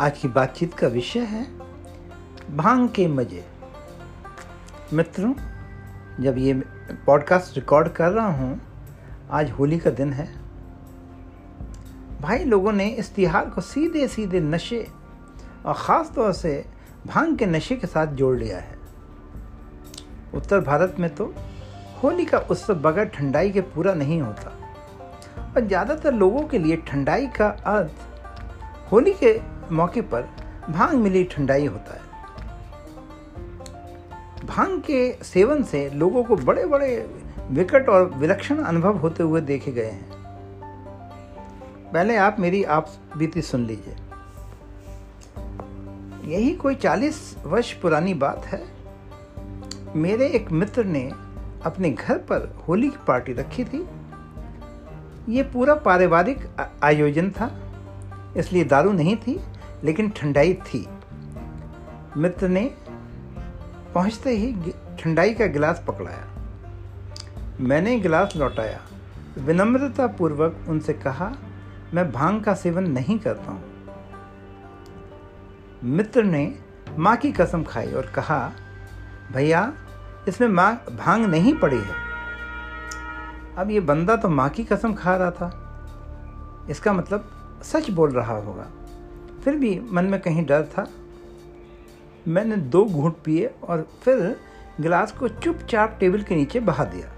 आज की बातचीत का विषय है भाँग के मज़े। मित्रों, जब ये पॉडकास्ट रिकॉर्ड कर रहा हूँ, आज होली का दिन है। भाई लोगों ने इस तिहार को सीधे सीधे नशे और ख़ास तौर से भाँग के नशे के साथ जोड़ लिया है। उत्तर भारत में तो होली का उत्सव बगैर ठंडाई के पूरा नहीं होता। और ज़्यादातर लोगों के लिए ठंडाई का अर्थ होली के मौके पर भाँग मिली ठंडाई होता है। भाँग के सेवन से लोगों को बड़े बड़े विकट और विलक्षण अनुभव होते हुए देखे गए हैं। पहले आप मेरी आप बीती सुन लीजिए। यही कोई चालीस वर्ष पुरानी बात है। मेरे एक मित्र ने अपने घर पर होली की पार्टी रखी थी। ये पूरा पारिवारिक आयोजन था, इसलिए दारू नहीं थी। लेकिन ठंडाई थी। मित्र ने पहुँचते ही ठंडाई का गिलास पकड़ाया। मैंने गिलास लौटाया। विनम्रता पूर्वक उनसे कहा, मैं भाँग का सेवन नहीं करता हूँ। मित्र ने माँ की कसम खाई और कहा, भैया, इसमें माँ, भाँग नहीं पड़ी है। अब ये बंदा तो माँ की कसम खा रहा था। इसका मतलब सच बोल रहा होगा। फिर भी मन में कहीं डर था। मैंने दो घूंट पिए और फिर गिलास को चुपचाप टेबल के नीचे बहा दिया।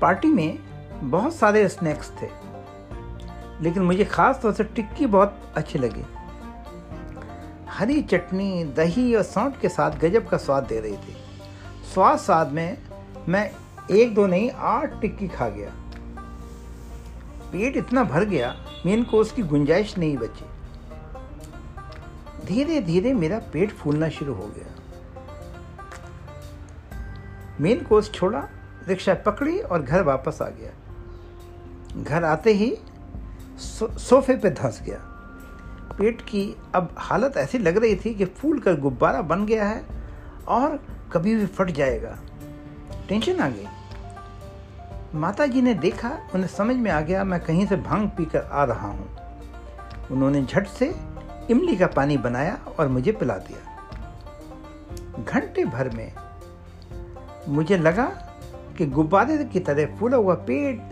पार्टी में बहुत सारे स्नैक्स थे, लेकिन मुझे खास तौर से टिक्की बहुत अच्छी लगी। हरी चटनी, दही और सौंठ के साथ गजब का स्वाद दे रही थी। स्वाद स्वाद में मैं एक दो नहीं, आठ टिक्की खा गया। पेट इतना भर गया मेन कोर्स की गुंजाइश नहीं बची। धीरे धीरे मेरा पेट फूलना शुरू हो गया। मेन कोर्स छोड़ा रिक्शा पकड़ी और घर वापस आ गया। घर आते ही सो, सोफे पे धंस गया। पेट की अब हालत ऐसी लग रही थी कि फूल कर गुब्बारा बन गया है और कभी भी फट जाएगा। टेंशन आ गई। माता जी ने देखा, उन्हें समझ में आ गया, मैं कहीं से भाँग पीकर आ रहा हूँ। उन्होंने झट से इमली का पानी बनाया और मुझे पिला दिया। घंटे भर में मुझे लगा कि गुब्बारे की तरह फूला हुआ पेट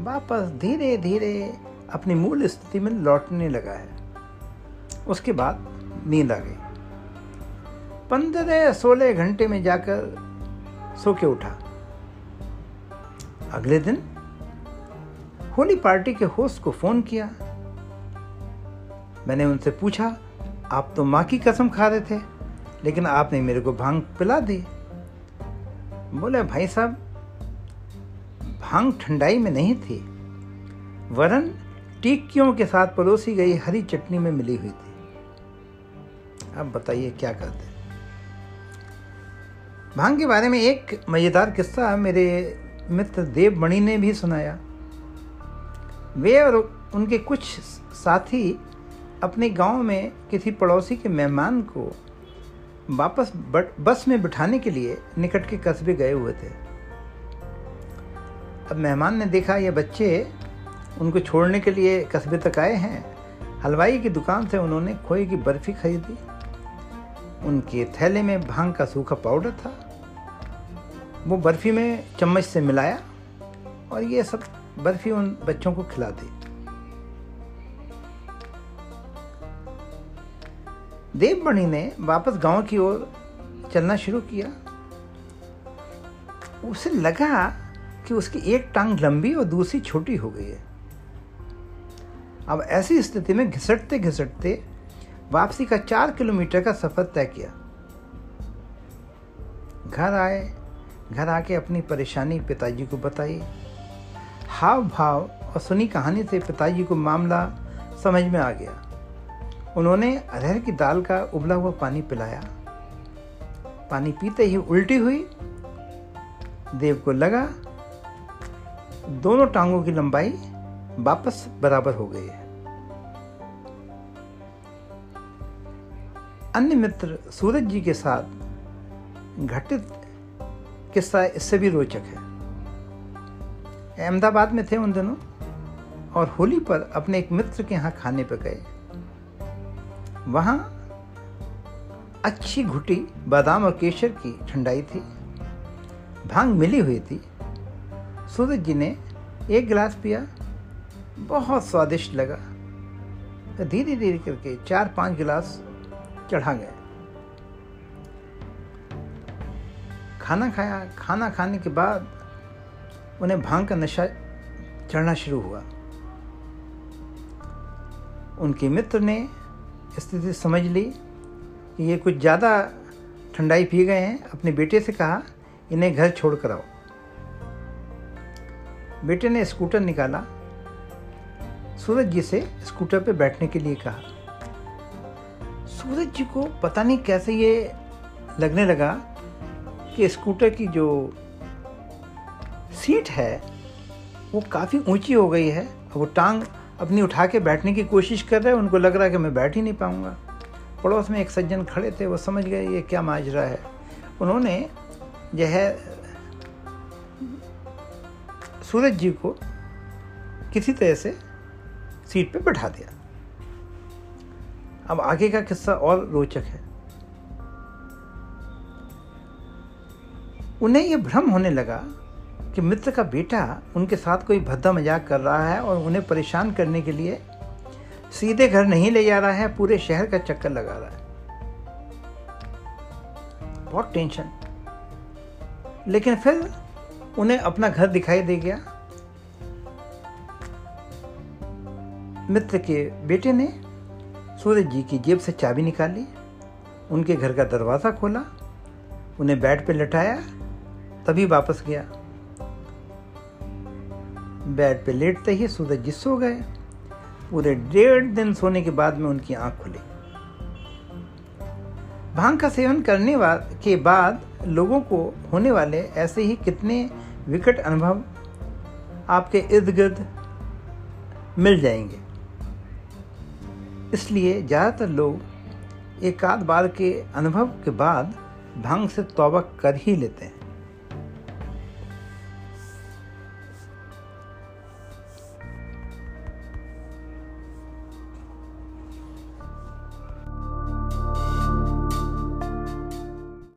वापस धीरे धीरे अपनी मूल स्थिति में लौटने लगा है। उसके बाद नींद आ गई। पंद्रह सोलह घंटे में जाकर सो के उठा। अगले दिन होली पार्टी के होस्ट को फ़ोन किया। मैंने उनसे पूछा, आप तो माँ की कसम खा रहे थे, लेकिन आपने मेरे को भाँग पिला दी। बोले, भाई साहब, भाँग ठंडाई में नहीं थी, वरन टिक्कियों के साथ परोसी गई हरी चटनी में मिली हुई थी। अब बताइए, क्या करते? भाँग के बारे में एक मज़ेदार किस्सा मेरे मित्र देव मणि ने भी सुनाया। वे और उनके कुछ साथी अपने गाँव में किसी पड़ोसी के मेहमान को वापस बस में बिठाने के लिए निकट के कस्बे गए हुए थे। अब मेहमान ने देखा ये बच्चे उनको छोड़ने के लिए कस्बे तक आए हैं। हलवाई की दुकान से उन्होंने खोए की बर्फ़ी खरीदी। उनके थैले में भाँग का सूखा पाउडर था। वो बर्फ़ी में चम्मच से मिलाया और ये सब बर्फ़ी उन बच्चों को खिला दी। देवमणि ने वापस गाँव की ओर चलना शुरू किया। उसे लगा कि उसकी एक टांग लंबी और दूसरी छोटी हो गई है। अब ऐसी स्थिति में घिसटते घिसटते वापसी का चार किलोमीटर का सफ़र तय किया। घर आए घर आके अपनी परेशानी पिताजी को बताई हाव भाव और सुनी कहानी से पिताजी को मामला समझ में आ गया। उन्होंने अरहर की दाल का उबला हुआ पानी पिलाया। पानी पीते ही उल्टी हुई। देव को लगा, दोनों टांगों की लंबाई वापस बराबर हो गई है। अन्य मित्र सूरज जी के साथ घटित किस्सा इससे भी रोचक है। अहमदाबाद में थे उन दिनों और होली पर अपने एक मित्र के यहाँ खाने पर गए। वहाँ अच्छी घुटी, बादाम और केसर की ठंडाई थी। भाँग मिली हुई थी। सूरज जी ने एक गिलास पिया। बहुत स्वादिष्ट लगा। धीरे धीरे करके चार पाँच गिलास चढ़ा गए खाना खाया, खाना खाने के बाद उन्हें भाँग का नशा चढ़ना शुरू हुआ। उनके मित्र ने स्थिति समझ ली कि ये कुछ ज़्यादा ठंडाई पी गए हैं। अपने बेटे से कहा, इन्हें घर छोड़ कर आओ। बेटे ने स्कूटर निकाला। सूरज जी से स्कूटर पर बैठने के लिए कहा। सूरज जी को पता नहीं कैसे ये लगने लगा कि स्कूटर की जो सीट है, वो काफ़ी ऊँची हो गई है। वो टांग अपनी उठा के बैठने की कोशिश कर रहे हैं, उनको लग रहा है कि मैं बैठ ही नहीं पाऊँगा। पड़ोस में एक सज्जन खड़े थे, वो समझ गए, ये क्या माजरा है? उन्होंने जो है सूरज जी को किसी तरह से सीट पे बैठा दिया। अब आगे का किस्सा और रोचक है। उन्हें यह भ्रम होने लगा कि मित्र का बेटा उनके साथ कोई भद्दा मज़ाक कर रहा है और उन्हें परेशान करने के लिए सीधे घर नहीं ले जा रहा है, पूरे शहर का चक्कर लगा रहा है। बहुत टेंशन लेकिन फिर उन्हें अपना घर दिखाई दे गया। मित्र के बेटे ने सूरज जी की जेब से चाबी निकाली, उनके घर का दरवाज़ा खोला, उन्हें बेड पर लटाया तभी वापस गया। बेड पे लेटते ही सूरज जी सो गए। पूरे डेढ़ दिन सोने के बाद में उनकी आँख खुली। भाँग का सेवन करने के बाद लोगों को होने वाले ऐसे ही कितने विकट अनुभव आपके इर्द गिर्द मिल जाएँगे। इसलिए ज़्यादातर लोग एक आध बार के अनुभव के बाद भाँग से तौबा कर ही लेते हैं।